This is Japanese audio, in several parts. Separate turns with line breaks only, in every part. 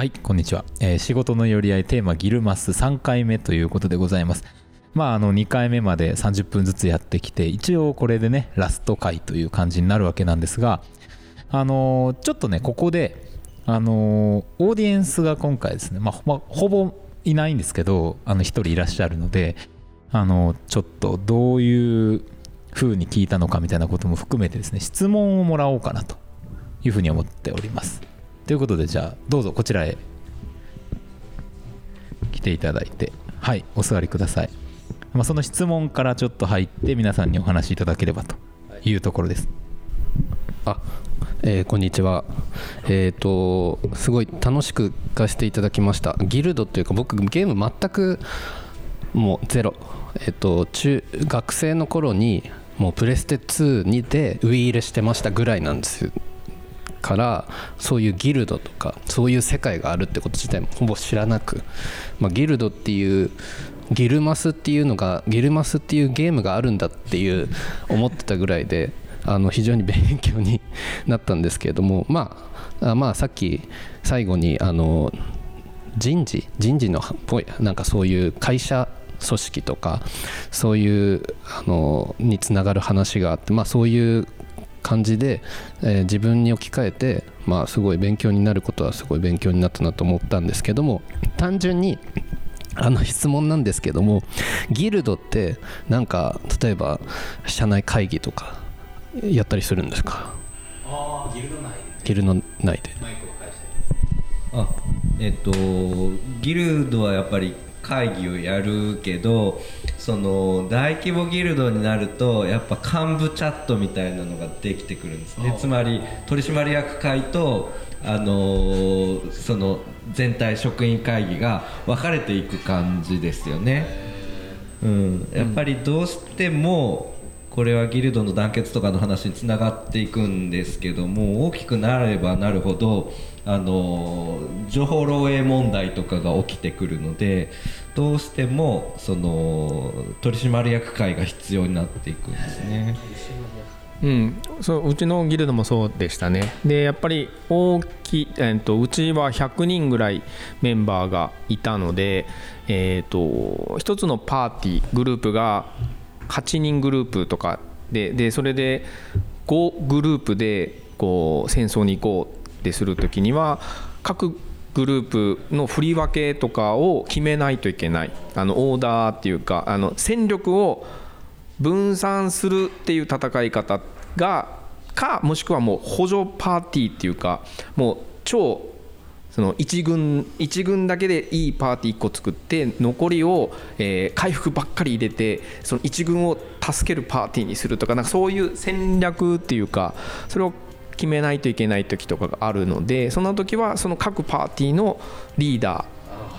はいこんにちは、えー仕事の寄り合いテーマギルマス3回目ということでございます。まああの2回目まで30分ずつやってきて一応これでねラスト回という感じになるわけなんですがあのーちょっとねここであのーオーディエンスが今回ですねまあ,、まあほぼいないんですけどあの1人いらっしゃるのであのちょっとどういう風に聞いたのかみたいなことも含めてですね質問をもらおうかなというふうに思っております。ということでじゃあどうぞこちらへ来ていただいてはいお座りください、まあ、その質問からちょっと入って皆さんにお話しいただければというところです
あ、えーこんにちは。えっ、とすごい楽しく聞かせていただきました。ギルドっていうか僕ゲーム全くもうゼロ。えっ、と中学生の頃にもうプレステ2にでウイ入れしてましたぐらいなんです。からそういうギルドとかそういう世界があるってこと自体もほぼ知らなく、まあ、ギルドっていうギルマスっていうのがギルマスっていうゲームがあるんだっていう思ってたぐらいであの非常に勉強になったんですけれどもまあまあさっき最後にあの人事人事のっぽいなんかそういう会社組織とかそういうあのにつながる話があってまあそういう感じで、えー自分に置き換えてまあすごい勉強になることはすごい勉強になったなと思ったんですけども単純にあの質問なんですけどもギルドってなんか例えば社内会議とかやったりするんですか？
ギルド内
ギルド内で。
マイクを返して。
あえっとギルドはやっぱり会議をやるけどその大規模ギルドになるとやっぱ幹部チャットみたいなのができてくるんですね。つまり取締役会とあのーその全体職員会議が分かれていく感じですよね、うん、やっぱりどうしてもこれはギルドの団結とかの話につながっていくんですけども大きくなればなるほどあの情報漏洩問題とかが起きてくるのでどうしてもその取締役会が必要になっていくんですね。
うん、そううちのギルドもそうでしたねでやっぱり大きい、えー、とうちは100人ぐらいメンバーがいたので、えー、と一つのパーティーグループが8人グループとかででそれで5グループでこう戦争に行こうってする時には各グループの振り分けとかを決めないといけない。あのオーダーっていうかあの戦力を分散するっていう戦い方がかもしくはもう補助パーティーっていうかもう超その1軍一軍だけでいいパーティー1個作って残りを、えー回復ばっかり入れてその1軍を助けるパーティーにするとかなんかそういう戦略っていうかそれを決めないといけない時とかがあるのでその時はその各パーティーのリーダ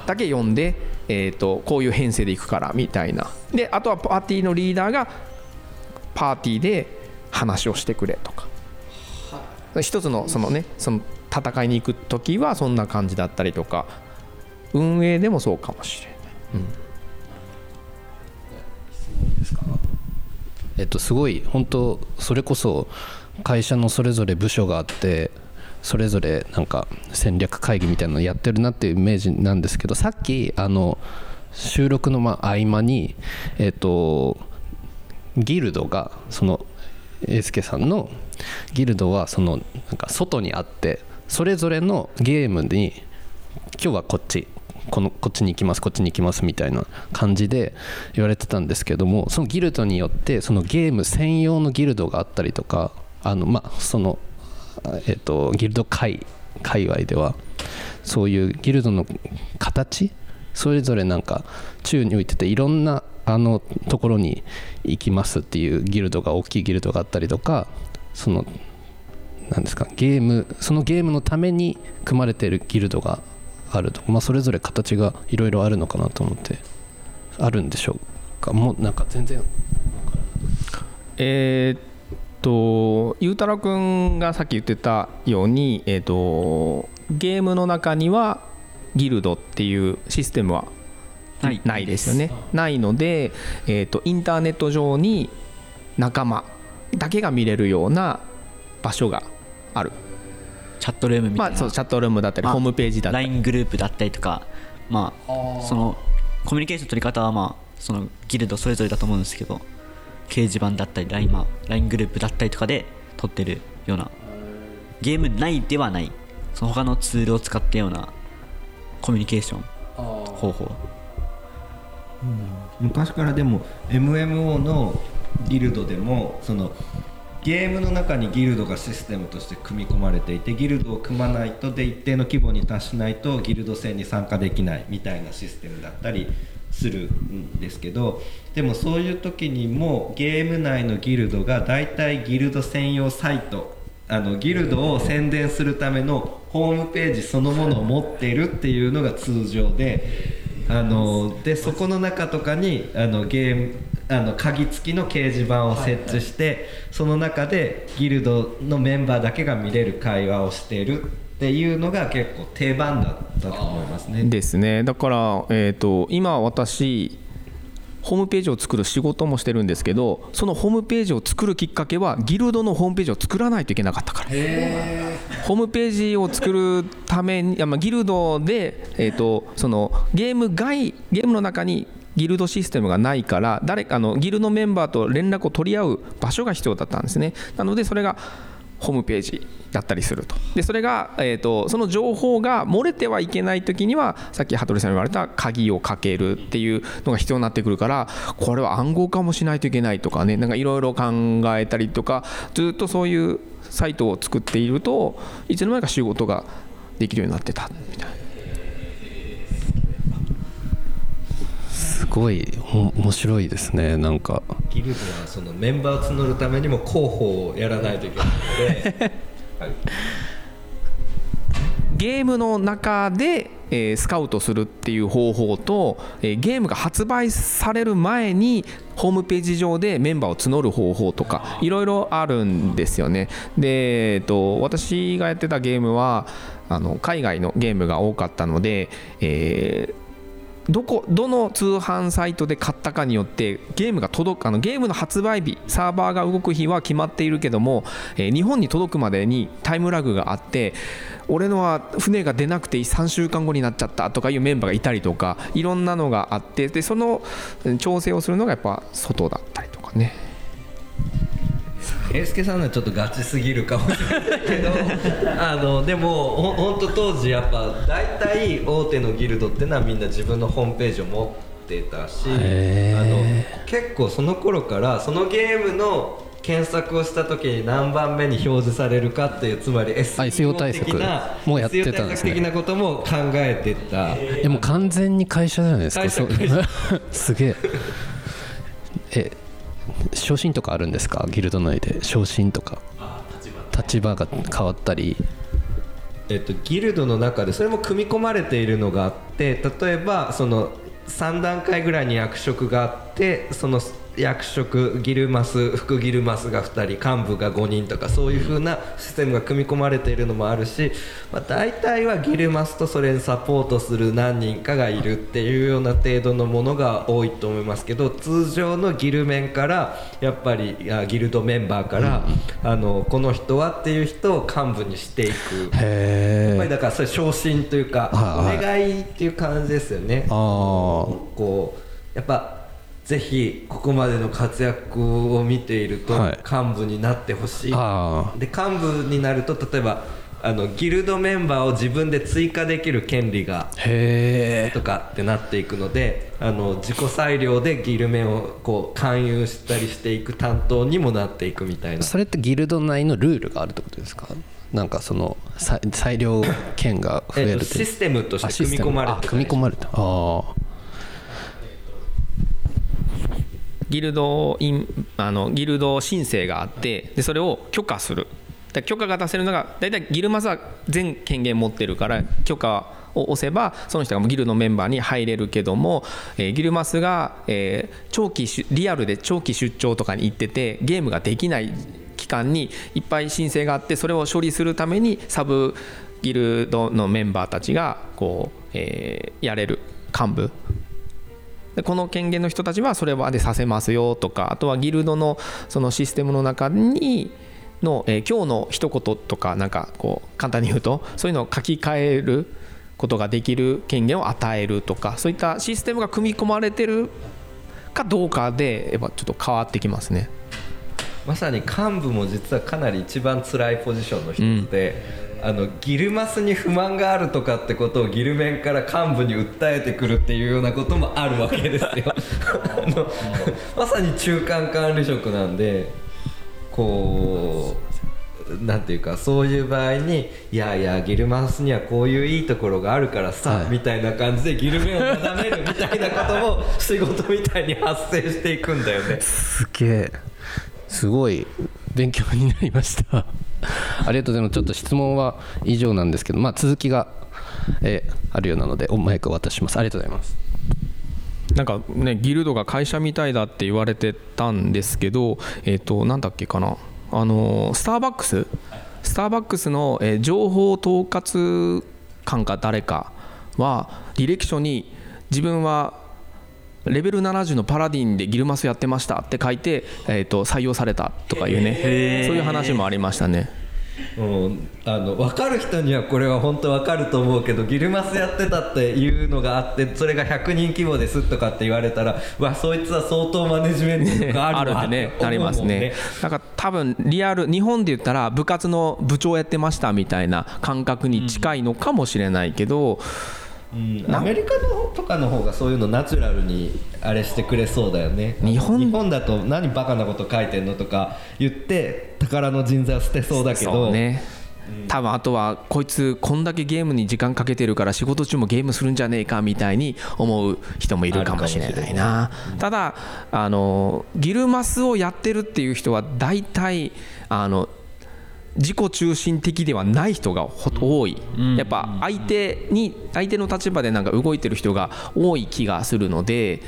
ーだけ呼んで、えー、とこういう編成でいくからみたいな。であとはパーティーのリーダーがパーティーで話をしてくれとか。一つのそのねその戦いに行く時はそんな感じだったりとか運営でもそうかもしれない。
えっとすごい本当それこそ会社のそれぞれ部署があってそれぞれなんか戦略会議みたいなのやってるなっていうイメージなんですけどさっきあの収録のま合間にえっとギルドがその英介さんのギルドはそのなんか外にあってそれぞれのゲームに今日はこっちこのこっちに行きますこっちに行きますみたいな感じで言われてたんですけどもそのギルドによってそのゲーム専用のギルドがあったりとかあのまあそのえっとギルド界界隈ではそういうギルドの形それぞれなんか宙に浮いてていろんなあのところに行きますっていうギルドが大きいギルドがあったりとかそのなんですか？ゲームそのゲームのために組まれているギルドがあると、まあ、それぞれ形がいろいろあるのかなと思って。あるんでしょうか？もうなんか全然
えーっとゆうたろくんがさっき言ってたように、えーっとゲームの中にはギルドっていうシステムは
はい
ないですよね。ないので、えーっとインターネット上に仲間だけが見れるような場所がある。
チャットルームみたいな、
まあそうチャットルームだったり
まあ
ホームページだったり。
LINE グループだったりとかまあそのコミュニケーションの取り方はまあそのギルドそれぞれだと思うんですけど掲示板だったり LINE,、まあ、LINE グループだったりとかで取ってるような。ゲーム内ではないその他のツールを使ったようなコミュニケーション方法。
昔からでも MMO のギルドでもそのゲームの中にギルドがシステムとして組み込まれていてギルドを組まないとで一定の規模に達しないとギルド戦に参加できないみたいなシステムだったりするんですけどでもそういう時にもゲーム内のギルドがだいたいギルド専用サイトあのギルドを宣伝するためのホームページそのものを持っているっていうのが通常であのでそこの中とかにあのゲームあの鍵付きの掲示板を設置して、その中でギルドのメンバーだけが見れる会話をしているっていうのが結構定番だったと思いますね。
ですね。だから、えー、と今私ホームページを作る仕事もしてるんですけどそのホームページを作るきっかけはギルドのホームページを作らないといけなかったから。ホームページを作るためにギルドで、えー、とそのゲーム外ゲームの中にギルドシステムがないから誰かのギルドメンバーと連絡を取り合う場所が必要だったんですねなのでそれがホームページだったりするとでそれが、えー、とその情報が漏れてはいけない時にはさっき羽鳥さんに言われた鍵をかけるっていうのが必要になってくるからこれは暗号化もしないといけないとかねなんかいろいろ考えたりとかずっとそういうサイトを作っているといつの間にか仕事ができるようになってたみたいな。
ごいお面白いですねなんか。
ギルドはそのメンバーを募るためにも広報をやらないといけないので、はい。
ゲームの中で、えースカウトするっていう方法と、えーゲームが発売される前にホームページ上でメンバーを募る方法とかいろいろあるんですよね。で、えっと私がやってたゲームはあの海外のゲームが多かったので、えーどこどの通販サイトで買ったかによってゲームが届くあのゲームの発売日サーバーが動く日は決まっているけども、えー日本に届くまでにタイムラグがあって俺のは船が出なくて3週間後になっちゃったとかいうメンバーがいたりとかいろんなのがあってでその調整をするのがやっぱ外だったりとかね。
英介さんのはちょっとガチすぎるかもしれないけどあのでもほほんと当時やっぱ大体大手のギルドってのはみんな自分のホームページを持ってたしあ
へ
の結構その頃からそのゲームの検索をした時に何番目に表示されるかっていうつまり
SEO 対策
的な
もうやってたんですね。
的なことも考えてた。
でも完全に会社じゃないですか すげえ。え昇進とかあるんですか？ギルド内で。昇進とか。立場が変わったり。
えっと、ギルドの中でそれも組み込まれているのがあって例えばその3段階ぐらいに役職があってその役職ギルマス副ギルマスが2人幹部が5人とかそういう風なシステムが組み込まれているのもあるし、まあ、大体はギルマスとそれにサポートする何人かがいるっていうような程度のものが多いと思いますけど通常のギル面からやっぱりあギルドメンバーから、あのこの人はっていう人を幹部にしていく。やっぱりだからそれ昇進というか、
はい
お願いっていう感じですよね。
ああ
こうやっぱぜひここまでの活躍を見ていると
はい。
幹部になってほしい。
あ
で幹部になると例えばあのギルドメンバーを自分で追加できる権利が
へえ。
とかってなっていくのであの自己裁量でギルメンをこう勧誘したりしていく担当にもなっていくみたいな。
それってギルド内のルールがあるってことですか？なんかその裁裁量権が増え
えっと、システムとして組み込まれて
あ組み込まれたああ
ギルドインあのギルド申請があってでそれを許可する。許可が出せるのが大体ギルマスは全権限持ってるから許可を押せばその人がギルドメンバーに入れるけども、えーギルマスが、えー長期リアルで長期出張とかに行っててゲームができない期間にいっぱい申請があってそれを処理するためにサブギルドのメンバーたちがこう、えーやれる幹部でこの権限の人たちはそれまでさせますよとかあとはギルドのそのシステムの中にの、えー今日の一言とかなんかこう簡単に言うとそういうのを書き換えることができる権限を与えるとかそういったシステムが組み込まれてるかどうかでやっぱちょっと変わってきますね。
まさに幹部も実はかなり一番辛いポジションの一つで、あのギルマスに不満があるとかってことをギルメンから幹部に訴えてくるっていうようなこともあるわけですよ。あのまさに中間管理職なんでこうなんていうかそういう場合にいやいやギルマスにはこういういいところがあるからさ、
はい。
みたいな感じでギルメンをなだめるみたいなことも仕事みたいに発生していくんだよね。
すげえ。すごい。勉強になりました ありがとうございます。ちょっと質問は以上なんですけど、まあ、続きが、えーあるようなのでおマイクを渡します。ありがとうございます。
なんかねギルドが会社みたいだって言われてたんですけどえっ、となんだっけかな。あのスターバックス？スターバックスの、えー情報統括官か誰かは履歴書に自分はレベル70のパラディンでギルマスやってましたって書いて、えー、と採用されたとかいうねそういう話もありましたね。
うん、あの分かる人にはこれは本当分かると思うけどギルマスやってたっていうのがあってそれが100人規模ですとかって言われたらわそいつは相当マネジメントがあるわ。って
なりますね。だから多分リアル日本で言ったら部活の部長やってましたみたいな感覚に近いのかもしれないけど、
うんアメリカのとかの方がそういうのナチュラルにあれしてくれそうだよね。
日本？
日本だと何バカなこと書いてんのとか言って宝の人材を捨てそうだけ
そ
ど
うね。多分あとはこいつこんだけゲームに時間かけてるから仕事中もゲームするんじゃねえかみたいに思う人もいるかもしれないな。ただあのギルマスをやってるっていう人は大体あの自己中心的ではない人がほ多い、やっぱ相手に相手の立場でなんか動いてる人が多い気がするので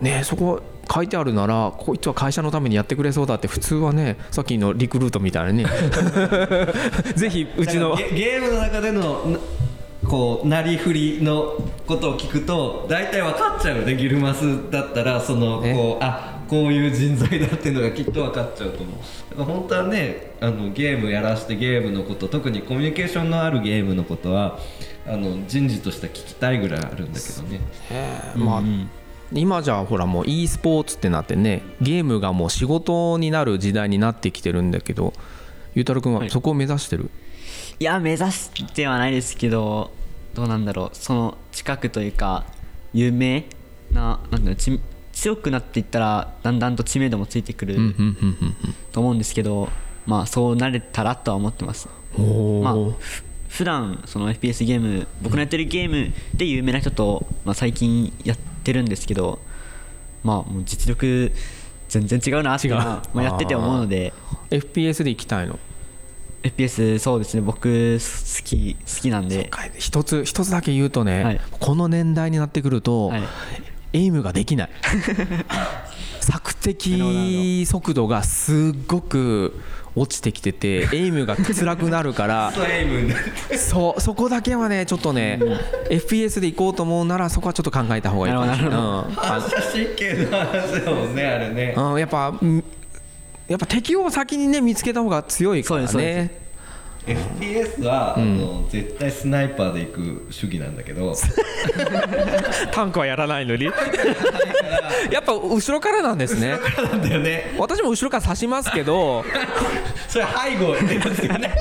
ねそこ書いてあるならこいつは会社のためにやってくれそうだって普通はねさっきのリクルートみたいなね。ぜひうちの
ゲゲームの中でのなこうなりふりのことを聞くと大体分かっちゃうよねギルマスだったらその、
ね。
こうあこういう人材だっていうのがきっと分かっちゃうと思う。だから本当はねあのゲームやらしてゲームのこと特にコミュニケーションのあるゲームのことはあの人事としては聞きたいぐらいあるんだけどね。
まあ今じゃほらもう e スポーツってなってねゲームがもう仕事になる時代になってきてるんだけどゆうたろうくんはそこを目指してる、
いや目指してはないですけどどうなんだろう。その近くというか有名ななんだろうち強くなっていったらだんだんと知名度もついてくると思うんですけどまあそうなれたらとは思ってます。まあふ普段その FPS ゲーム僕のやってるゲームで有名な人と、まあ、最近やってるんですけどまあもう実力全然違うなっていうのまあ、やってて思うので。
FPS で行きたいの
？FPS そうですね。僕好き好きなんで。
一つ一つだけ言うとね、
はい。
この年代になってくると、
はい
エイムができない。索敵速度がすっごく落ちてきててエイムが辛くなるから
そう
そこだけはねちょっとね、FPS で行こうと思うならそこはちょっと考えた方がいいかなうん。
反射神経の話だもんねあれね。
うん、やっぱうんやっぱ敵を先にね見つけた方が強いから
そうですそう
ね
FPS は、あの絶対スナイパーで行く主義なんだけど。
タンクはやらないのに？やっぱ後ろからなんですね。
なんだよね。
私も後ろから刺しますけど。
それ背後ですよね。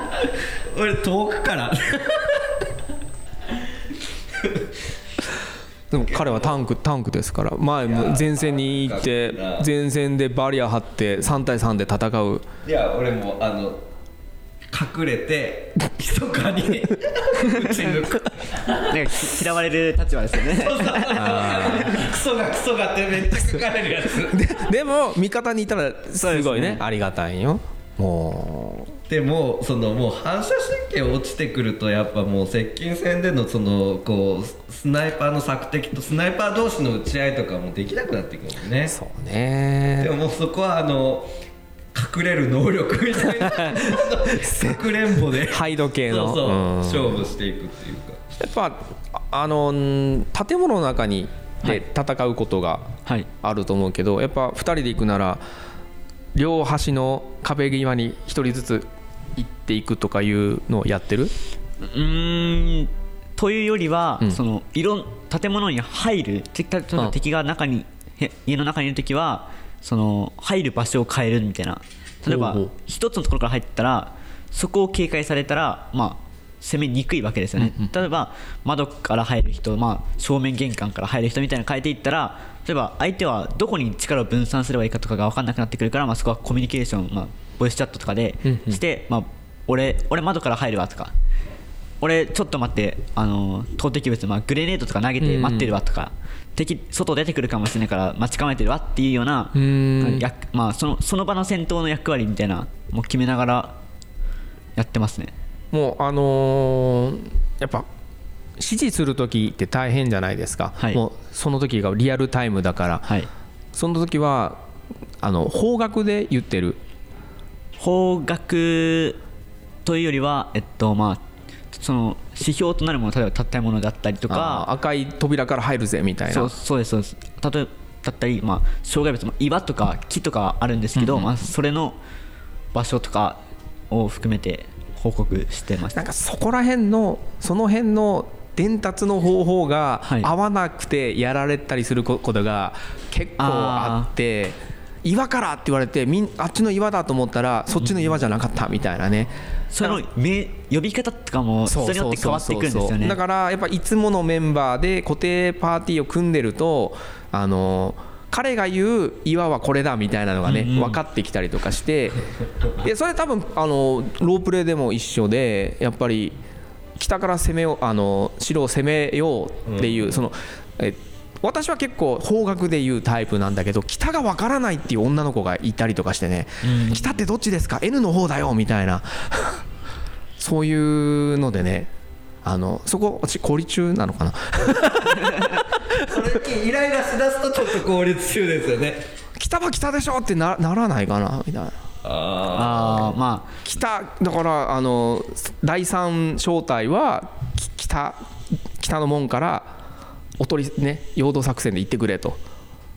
俺遠くから。
でも彼はタンクタンクですから。前も前線に行って前線でバリア張って3対3で戦う。
いや俺もあの隠れて密かに撃ち抜く。
なんかき嫌われる立場ですよね。
クソがクソがってめっちゃ書かれるやつ。
ででも味方にいたらすごいね。
ね。
ありがたいよ。も
でもそのもう反射神経落ちてくるとやっぱもう接近戦でのそのこうスナイパーの索敵とスナイパー同士の撃ち合いとかもできなくなっていくもんね。
うそうね。
でももうそこはあの隠れる能力みたいな。かくれんぼで
ハイド系の
勝負していくっていうか。
やっぱああのん建物の中にで戦うことが
はい。
あると思うけどやっぱ2人で行くなら両端の壁際に1人ずつ行っていくとかいうのをやってる？
うーん。というよりは、
うん。
そのいろん建物に入る敵が中にへ家の中にいる時はその入る場所を変えるみたいな。例えば
ほうほう。
一つのところから入ったらそこを警戒されたらまあ攻めにくいわけですよね、例えば窓から入る人、まあ、正面玄関から入る人みたいなの変えていったら例えば相手はどこに力を分散すればいいかとかが分かんなくなってくるから、まあ、そこはコミュニケーション、まあ、ボイスチャットとかでして、まあ、俺俺窓から入るわとか。俺ちょっと待ってあの投擲物、まあ、グレネードとか投げて待ってるわとか、敵外出てくるかもしれないから待ち構えてるわっていうようなまあ、そのその場の戦闘の役割みたいなもう決めながらやってますね。
もうあのーやっぱ指示する時って大変じゃないですか、
はい。
もうその時がリアルタイムだから、
はい。
その時はあの方角で言ってる。
方角というよりはえっとまあその指標となるもの例えば建物だったりとか。
赤い扉から入るぜみたいな。
そうそうですそうです。例えばだったり、まあ、障害物、まあ岩とか木とかあるんですけど、まあ、それの場所とかを含めて報告してました
なんかそこら辺のその辺の伝達の方法が
はい。
合わなくてやられたりするこことが結構あって岩からって言われてみんあっちの岩だと思ったらそっちの岩じゃなかったみたいなね、
そのめ呼び方とかも人によって変わってくるんですよね。
だからやっぱいつものメンバーで固定パーティーを組んでるとあの彼が言う岩はこれだみたいなのがね、分かってきたりとかしてでそれ多分あのロープレイでも一緒でやっぱり北から攻めようあの城を攻めようっていう、そのえ私は結構方角で言うタイプなんだけど北がわからないっていう女の子がいたりとかしてね、北ってどっちですか？N の方だよみたいな。そういうのでねあのそこ私効率中なのかな？
それにイライラしだすとちょっと効率中ですよね。
北は北でしょってなならないかなみたいな。
ああま
北だからあの第三正体はき北北の門からおとりね陽動作戦で行ってくれと。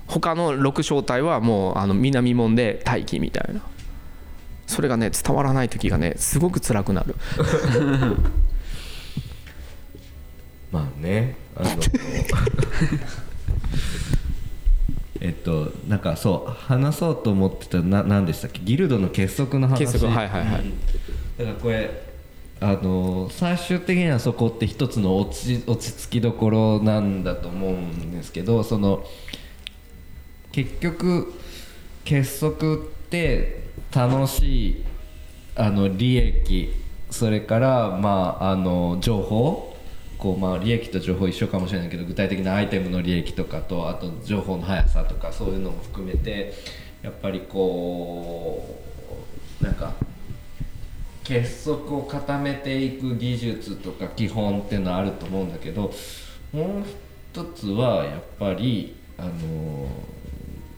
他の6正体はもうあの南門で待機みたいな。それがね伝わらない時がねすごく辛くなる。
まあねあの えっとなんかそう話そうと思ってたな何でしたっけ？ギルドの結束の話。
結束はいはいはい。
だからこれあの最終的にはそこって一つの落ち落ち着きどころなんだと思うんですけどその結局結束って楽しいあの利益それからまああの情報こうまあ利益と情報一緒かもしれないけど具体的なアイテムの利益とかとあと情報の速さとかそういうのも含めてやっぱりこうなんか結束を固めていく技術とか基本っていうのはあると思うんだけどもう一つはやっぱりあの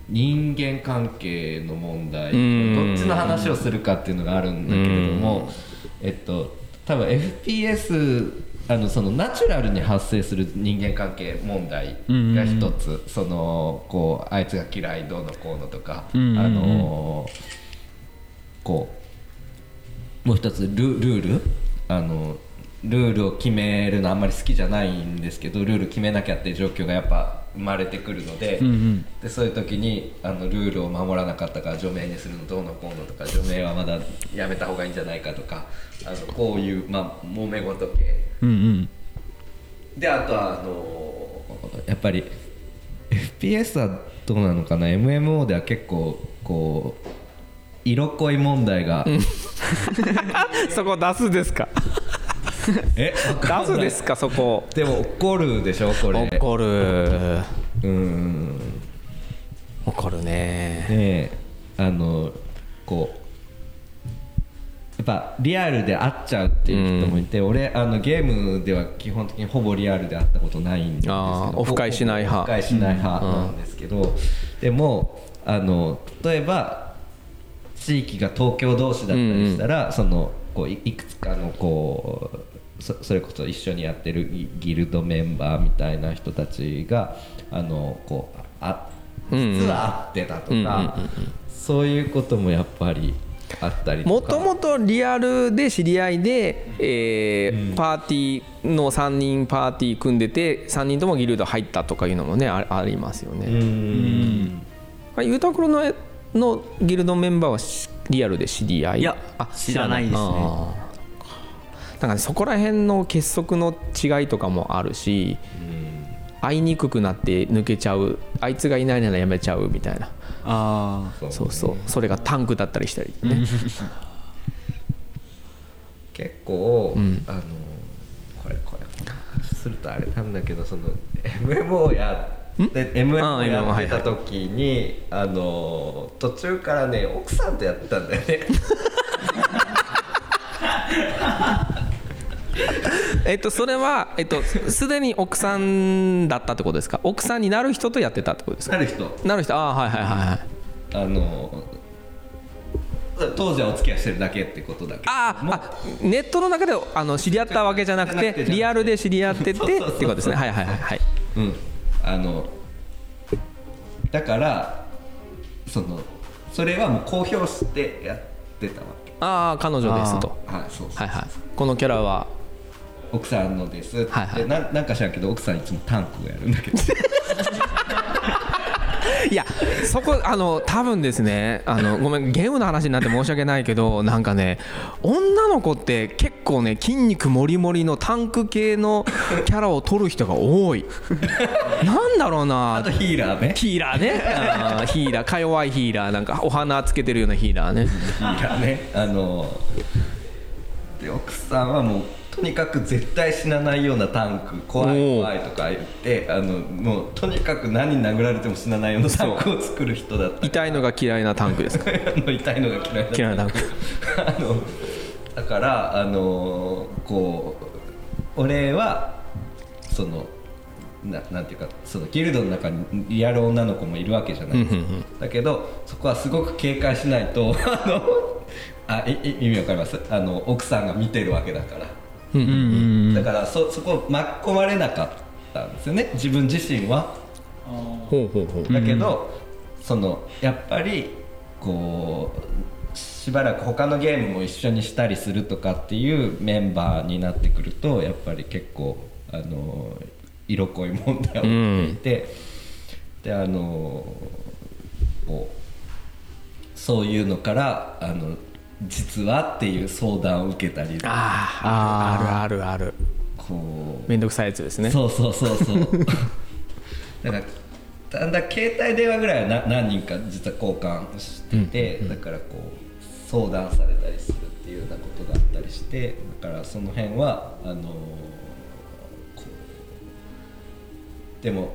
人間関係の問題
うん。
どっちの話をするかっていうのがあるんだけれどもえっと多分 FPS あのそのナチュラルに発生する人間関係問題が一つ。そのこうあいつが嫌いどうのこうのとか。あのこうもう一つルルール？あのルールを決めるのあんまり好きじゃないんですけどルール決めなきゃっていう状況がやっぱ生まれてくるので,、
うんうん。
でそういう時にあのルールを守らなかったから除名にするのどうのこうのとか除名はまだやめた方がいいんじゃないかとかあのこういう、まあ、揉め事系。
うんうん。
であとはあのやっぱり FPS はどうなのかな？MMO では結構こう色恋問題が、
そこ出すですか？
え
出すですか？そこ。
でも怒るでしょ？これ。
怒る。
うん。
怒るね。
であのこうやっぱリアルで会っちゃうっていう人もいて、俺あのゲームでは基本的にほぼリアルで会ったことないんですけど
オフ会しない派。
オフ会しない派なんですけど、でもあの例えば地域が東京同士だったりしたら、そのこういいくつかのこうそそれこそ一緒にやってるギギルドメンバーみたいな人たちがあのこうあ
うんうん
実は会ってたとか、
うんうんうん
そういうこともやっぱりあったり
もともとリアルで知り合いで、えーパーティーの3人パーティー組んでて3人ともギルド入ったとかいうのもねあありますよ
う
ね。
ん。
あユータクロののギルドメンバーはしリアルで知り合い？
いや知らないですね。
あーなんかねそこら辺の結束の違いとかもあるし会いにくくなって抜けちゃうあいつがいないならやめちゃうみたいな。
あ
そうそう。それがタンクだったりしたりね。
結構、
ん。
あのこれこれするとあれなんだけどその MMO やで
あ
MMO
ー
やってた時にあの途中からね奥さんとやってたんだよね。
えっとそれはえっとすでに奥さんだったってことですか？奥さんになる人とやってたってことですか？
なる人。
なる人。ああはいはいはいはい。
あの当時はお付き合いしてるだけってことだけ。ど
あーあネットの中であの知り合ったわけじゃなく
て
て。リアルで知り合っててってことですね。はいはいはいはい。
うんあのだからそのそれはもう公表してやってたわけ。
ああ彼女ですと。
はいそうそう
はいはい。このキャラは？
奥さんのですって、
はいはい。
でななんか知らんけど奥さんいつもタンクをやるんだけど
いやそこあの多分ですねあのごめんゲームの話になって申し訳ないけどなんかね女の子って結構ね筋肉もりもりのタンク系のキャラを取る人が多い。なんだろう
あ
な
とヒーラーね。
ヒーラーね。あーヒーラー。か弱いヒーラー。なんかお花つけてるようなヒーラーね。
ヒーラーね。あので奥さんはもうとにかく絶対死なないようなタンク怖い怖いとか言ってあのもうとにかく何に殴られても死なないようなタンクを作る人だった
痛いのが嫌いなタンクですか？
痛いのが嫌い
なタンク。
あのだからあのこう俺はそのななんていうかそのギルドの中にやる女の子もいるわけじゃない。ですか、
うんうんうん。
だけどそこはすごく警戒しないとあの あいい意味わかります？あの奥さんが見てるわけだから、
うんうん
だからそそこ巻き込まれなかったんですよね自分自身は。
ほうほうほう。
だけど、そのやっぱりこうしばらく他のゲームも一緒にしたりするとかっていうメンバーになってくるとやっぱり結構あの色恋問題を起きていて、であのこうそういうのからあの実はっていう相談を受けたり
あああるあるある。
こう。
めんどくさいやつですね。
そうそうそうそう。だからだんだん携帯電話ぐらいはな何人か実は交換してて、だからこう相談されたりするっていうようなことがあったりしてだからその辺はあのーでも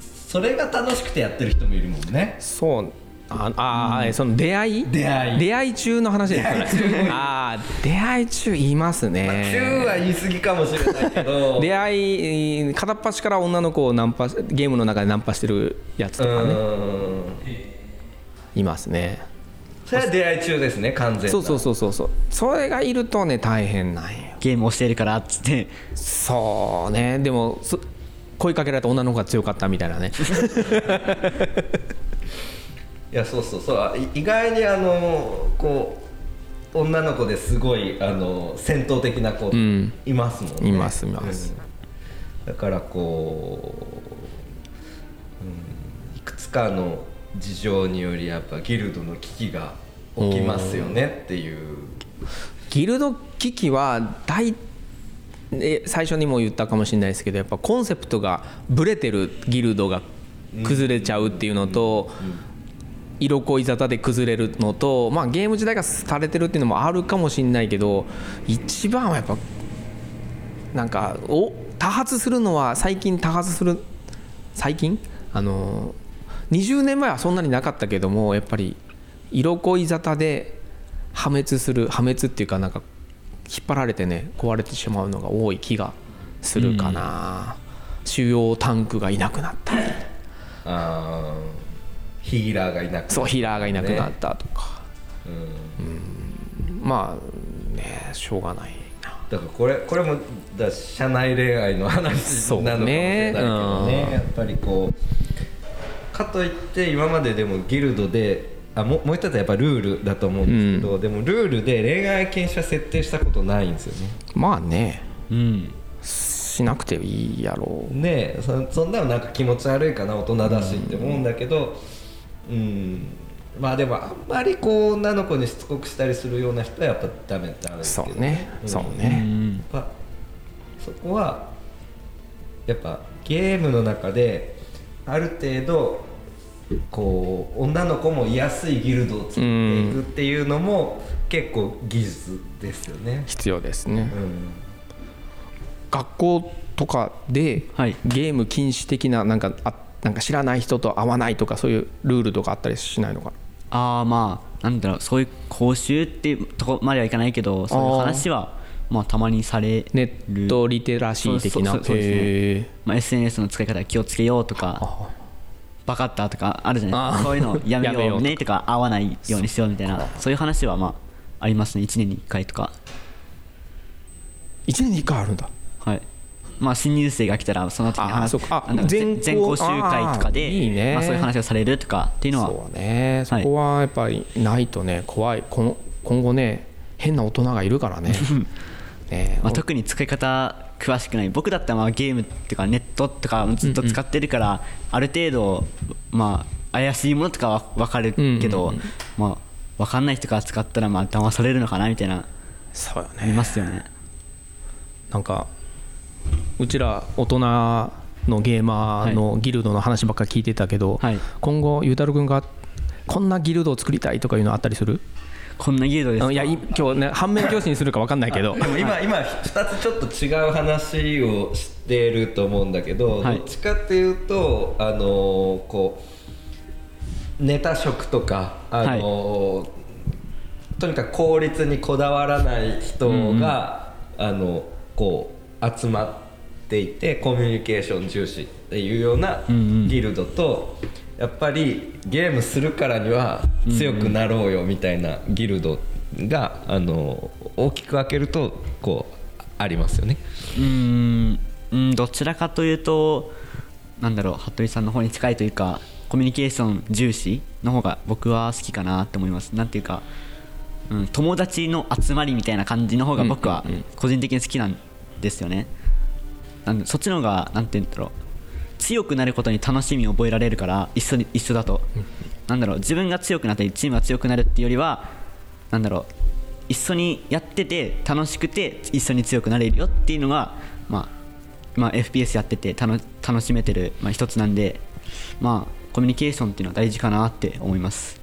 それが楽しくてやってる人もいるもんね。
そうああー、その出会い？
出会い。
出会い中の話です。よねああ出会い中います
まあ
ね。
9は言い過ぎかもしれないけど。
出会いえー片っ端から女の子をナンパしゲームの中でナンパしてるやつとかね。
うん。
いますね。
それは出会い中ですね完全な。
そうそうそうそう。そうそれがいるとね大変なんよ。
ゲームをしてるからっつって。
そうね。でもそ声かけられた女の子が強かったみたいなね
いやそうそうそう。い意外にあのこう女の子ですごいあの戦闘的な子
ん。
いますもんね、
いますいます。
うん。だからこう、うん、いくつかの事情によりやっぱギルドの危機が起きますよねっていう。
ギルド機器は大え最初にも言ったかもしれないですけどやっぱコンセプトがブレてるギルドが崩れちゃうっていうのと色恋沙汰で崩れるのと、まあ、ゲーム自体がされてるっていうのもあるかもしれないけど一番はやっぱなんかお多発するのは最近多発する最近？あの20年前はそんなになかったけどもやっぱり色恋沙汰で破滅する破滅っていうかなんか引っ張られてね壊れてしまうのが多い気がするかな、主要タンクがいなくなったり。
あーヒーラーがいなくなった
そうヒーラーがいなくなったとか、
うん。
まあねしょうがないな。
だからこれこれもだ社内恋愛の話
そう
なのかもしれないけどね。
ねうん
やっぱりこうかといって今まででもギルドであももう一つはやっぱルールだと思うんですけど、でもルールで恋愛禁止は設定したことないんですよね。
まあね。
うん。
しなくていいやろう。
ねえそそんなのなんか気持ち悪いかな大人だしって思うんだけどうん。まあでもあんまりこう女の子にしつこくしたりするような人はやっぱダメダメですけど。
そうね。
うん
そう
う
ね
ん。
やっぱそこはやっぱゲームの中である程度こう女の子も居やすいギルドを作っていくっていうのも結構技術ですよね。
必要ですね。
うん。
学校とかで
はい。
ゲーム禁止的ななんかあなんか知らない人と会わないとかそういうルールとかあったりしないのか？
ああまあなんだろうそういう講習っていうとこまではいかないけどそういう話はまあたまにされる。
ネットリテラシー的な。
そうそうですね。まあ、SNS の使い方気をつけようとかバカったとかあるじゃない？ですかそういうのやめ
よう
ねとか合わないようにしようみたいなそういう話はまあありますね。1年に1回とか。
1年に1回あるんだ。
はいまあ新入生が来たらその時に話
そうか。あ
なんだろう
全校
全校集会とかで
いいね。
まあ、そういう話をされるとかっていうのは
そうね。そこはやっぱりないとね怖い。この今後ね変な大人がいるからね。ね。
まあ、特に使い方詳しくない。僕だったらまあゲームっていうかネットとかずっと使ってるから、ある程度まあ怪しいものとかは分かるけど、まあ分かんない人が使ったらまあ騙されるのかなみたいな
そうよ
あり
ね
ますよね。
なんかうちら大人のゲーマーのギルドの話ばっかり聞いてたけど、
はい。
今後ゆうたろうくんがこんなギルドを作りたいとかいうのあったりする？
こんなギルドです
いやい今日ね反面教師にするか分かんないけど。
で も今今2つちょっと違う話をしてると思うんだけど、
はい。
どっちかっていうとあのーこうネタ職とかあのーとにかく効率にこだわらない人が、あのこう集まっていてコミュニケーション重視っていうようなギルドと、やっぱりゲームするからには強くなろうよみたいなギルドが、あの大きく分けるとこうありますよね。
うーんうんどちらかというとなんだろう服部さんの方に近いというかコミュニケーション重視の方が僕は好きかなって思います。なんていうか、うん、友達の集まりみたいな感じの方が僕は個人的に好きなんですよね。なんでそっちの方がなんて言うんだろう。強くなることに楽しみを覚えられるから一緒に一緒だと、なんだろう。自分が強くなったりチームが強くなるっていうよりはなんだろう。一緒にやってて楽しくて一緒に強くなれるよっていうのが、まあ、まあ FPS やってて楽しめてる、まあ、一つなんで、まあ、コミュニケーションっていうのは大事かなって思います。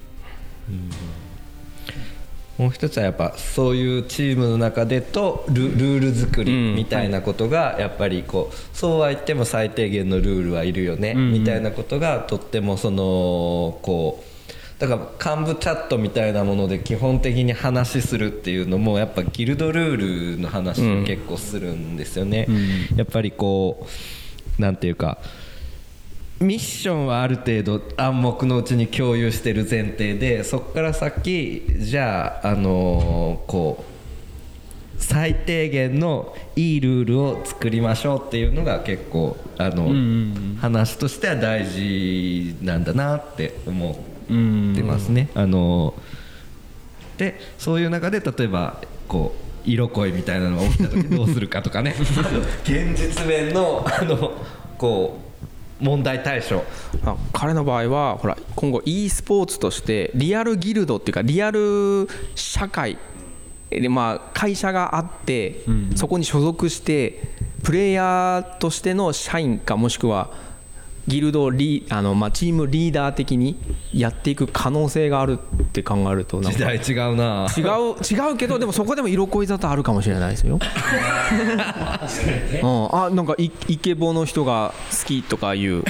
うん。
もう一つはやっぱそういうチームの中でとルルール作りみたいなことがやっぱりこうそうは言っても最低限のルールはいるよねみたいなことがとってもそのこうだから幹部チャットみたいなもので基本的に話するっていうのもやっぱギルドルールの話を結構するんですよね。やっぱりこうなんていうかミッションはある程度暗黙のうちに共有してる前提でそこから先じゃあ、あのーこう最低限のいいルールを作りましょうっていうのが結構あの、話としては大事なんだなって思ってますね。あのーでそういう中で例えばこう色恋みたいなのが起きた時どうするかとかね。あ の現実面のあのこう問題対処
あ彼の場合はほら今後 e スポーツとしてリアルギルドっていうかリアル社会でまあ会社があって、そこに所属してプレイヤーとしての社員かもしくはギルドリあの、まあ、チームリーダー的にやっていく可能性があるって考えると
時代違うな。
違う違うけどでもそこでも色恋沙汰あるかもしれないですよ。うん、あなんかイイケボの人が好きとかいう、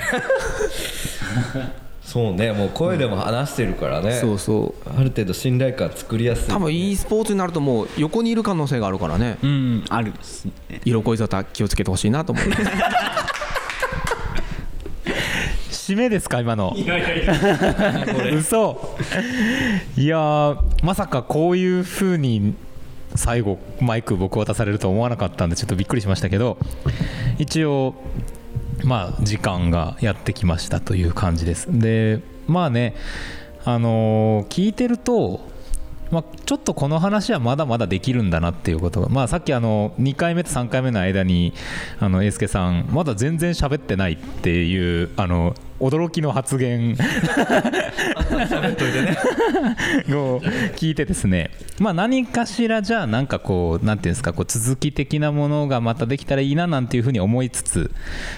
そうね。もう声でも話してるからね、
そうそう。
ある程度信頼感作りやすい。
多分 e スポーツになるともう横にいる可能性があるからね。
うん。あるね。
色恋沙汰気をつけてほしいなと思う
締めですか今の。嘘。いやーまさかこういう風に最後マイク僕渡されると思わなかったんでちょっとびっくりしましたけど一応まあ時間がやってきましたという感じです。でまあねあのー聞いてると、まあ、ちょっとこの話はまだまだできるんだなっていうことが、まあ、さっきあの2回目と3回目の間にあの英介さんまだ全然喋ってないっていうあの驚きの発言。を 聞いてですね、まあ、何かしらじゃあなんかこうなんていうんですかこう続き的なものがまたできたらいいななんていうふうに思いつつ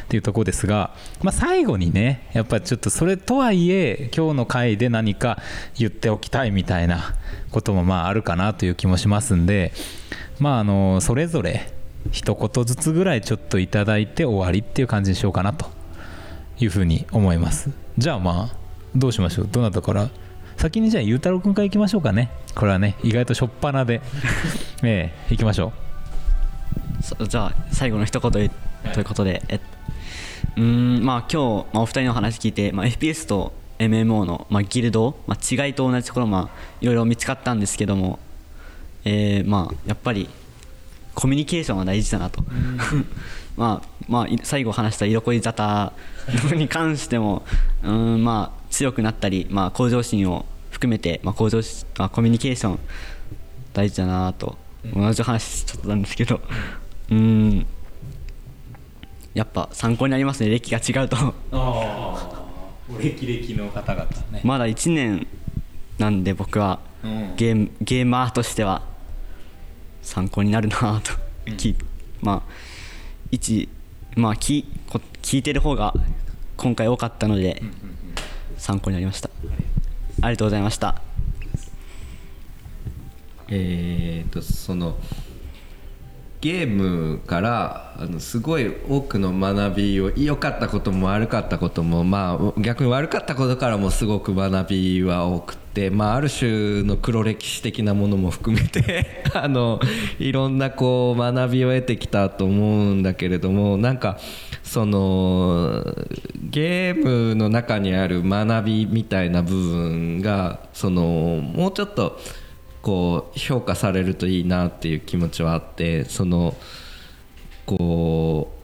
っていうところですが、まあ、最後にねやっぱりちょっとそれとはいえ今日の回で何か言っておきたいみたいなこともまああるかなという気もしますんでまああのそれぞれ一言ずつぐらいちょっといただいて終わりっていう感じにしようかなというふうに思います。じゃあまあどうしましょう？どなたから？先にじゃあゆうたろうくんからいきましょうかね。これはね意外としょっぱなで。ええいきましょ
そじゃあ最後の一言ということで、えうーんまあ今日、まあ、お二人の話聞いて、まあ、FPS と MMO の、まあ、ギルド、まあ、違いと同じところまあいろいろ見つかったんですけども、えーまあやっぱりコミュニケーションは大事だなと、まあまあい最後話した色恋沙汰に関してもうーんまあ強くなったり、まあ、向上心を含めて、まあ、向上し、まあ、コミュニケーション大事だなと同じ話ちょっとなんですけどうーん。やっぱ参考になりますね。歴が違うと。
歴々の方々ね。
まだ1年なんで僕は
うん。
ゲームゲーマーとしては参考になるなと、きまあ一まあきこ聞いてる方が今回多かったので参考になりました。ありがとうございました。
えー、とそのゲームからあのすごい多くの学びを良かったことも悪かったことも、まあ、逆に悪かったことからもすごく学びは多くて、まあ、ある種の黒歴史的なものも含めて あのいろんなこう学びを得てきたと思うんだけれどもなんかそのゲームの中にある学びみたいな部分がそのもうちょっとこう評価されるといいなっていう気持ちはあってそのこう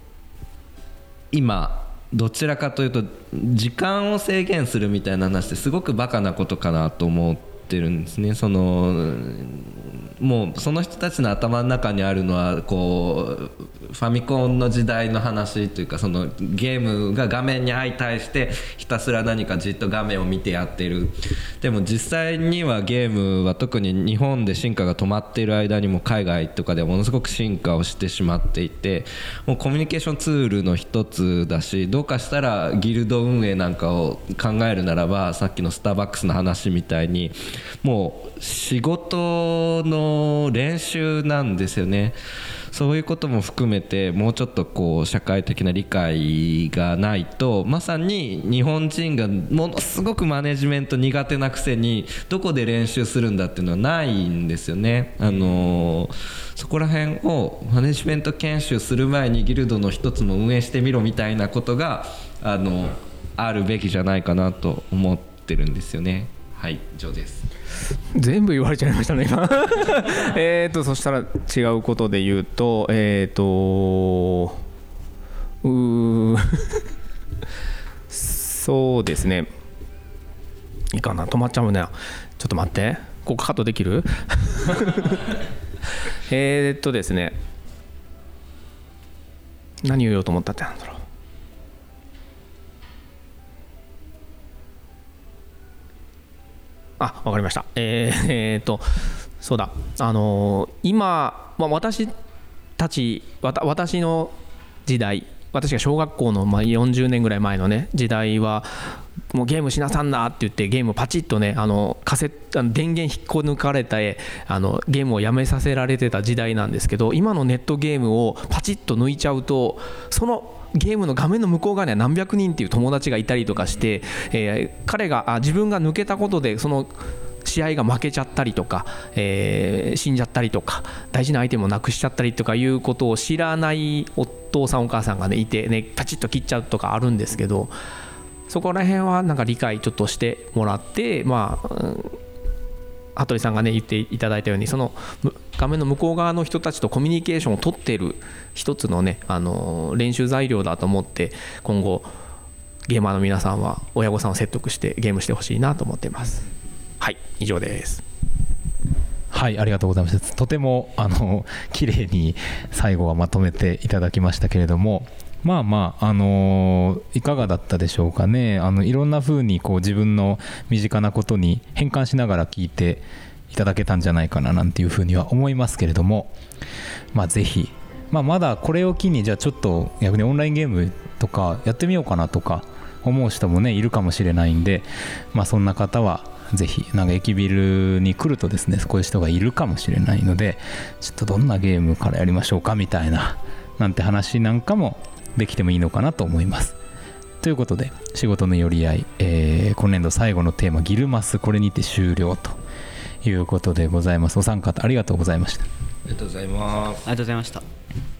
今どちらかというと時間を制限するみたいな話ってすごくバカなことかなと思ってるんですね。そのもうその人たちの頭の中にあるのはこうファミコンの時代の話というかそのゲームが画面に相対してひたすら何かじっと画面を見てやってる。でも実際にはゲームは特に日本で進化が止まっている間にも海外とかでものすごく進化をしてしまっていてもうコミュニケーションツールの一つだしどうかしたらギルド運営なんかを考えるならばさっきのスターバックスの話みたいにもう仕事の練習なんですよね。そういうことも含めてもうちょっとこう社会的な理解がないとまさに日本人がものすごくマネジメント苦手なくせにどこで練習するんだっていうのはないんですよね。あのそこら辺をマネジメント研修する前にギルドの一つも運営してみろみたいなことがあのあるべきじゃないかなと思ってるんですよね。はい以上です。
全部言われちゃいましたね今。えっとそしたら違うことで言うとえっ、とうーそうですね。いいかな。止まっちゃうね。ちょっと待って。ここカットできる？えっとですね。何言おうと思ったってなんだろうあわかりました。えー えーとそうだ。あのー今、まあ、私たちわた私の時代私が小学校のまあ40年ぐらい前のね時代はもうゲームしなさんなって言ってゲームをパチッとねあのカセあの電源引っこ抜かれてあのゲームをやめさせられてた時代なんですけど今のネットゲームをパチッと抜いちゃうとそのゲームの画面の向こう側には何百人っていう友達がいたりとかして、えー彼があ自分が抜けたことでその試合が負けちゃったりとか、えー死んじゃったりとか大事なアイテムをなくしちゃったりとかいうことを知らないお父さんお母さんがねいてねパチッと切っちゃうとかあるんですけどそこら辺はなんか理解ちょっとしてもらってまあうん羽鳥さんがね言っていただいたようにその画面の向こう側の人たちとコミュニケーションを取ってる一つのねあの練習材料だと思って今後ゲーマーの皆さんは親御さんを説得してゲームしてほしいなと思っています。はい以上です。
はいありがとうございますとてもあの 綺麗に最後はまとめていただきましたけれどもまあまあ、あのーいかがだったでしょうかね。あのいろんな風にこう自分の身近なことに変換しながら聞いていただけたんじゃないかななんていうふうには思いますけれども、まあ、ぜひ、まあ、まだこれを機にじゃあちょっと逆にオンラインゲームとかやってみようかなとか思う人もねいるかもしれないんで、まあ、そんな方はぜひなんか駅ビルに来るとですねこういう人がいるかもしれないのでちょっとどんなゲームからやりましょうかみたいななんて話なんかもできてもいいのかなと思います。ということで仕事の寄り合い、えー今年度最後のテーマギルマスこれにて終了ということでございます。お三方ありがとうございました。
ありがとうございます。
ありがとうございました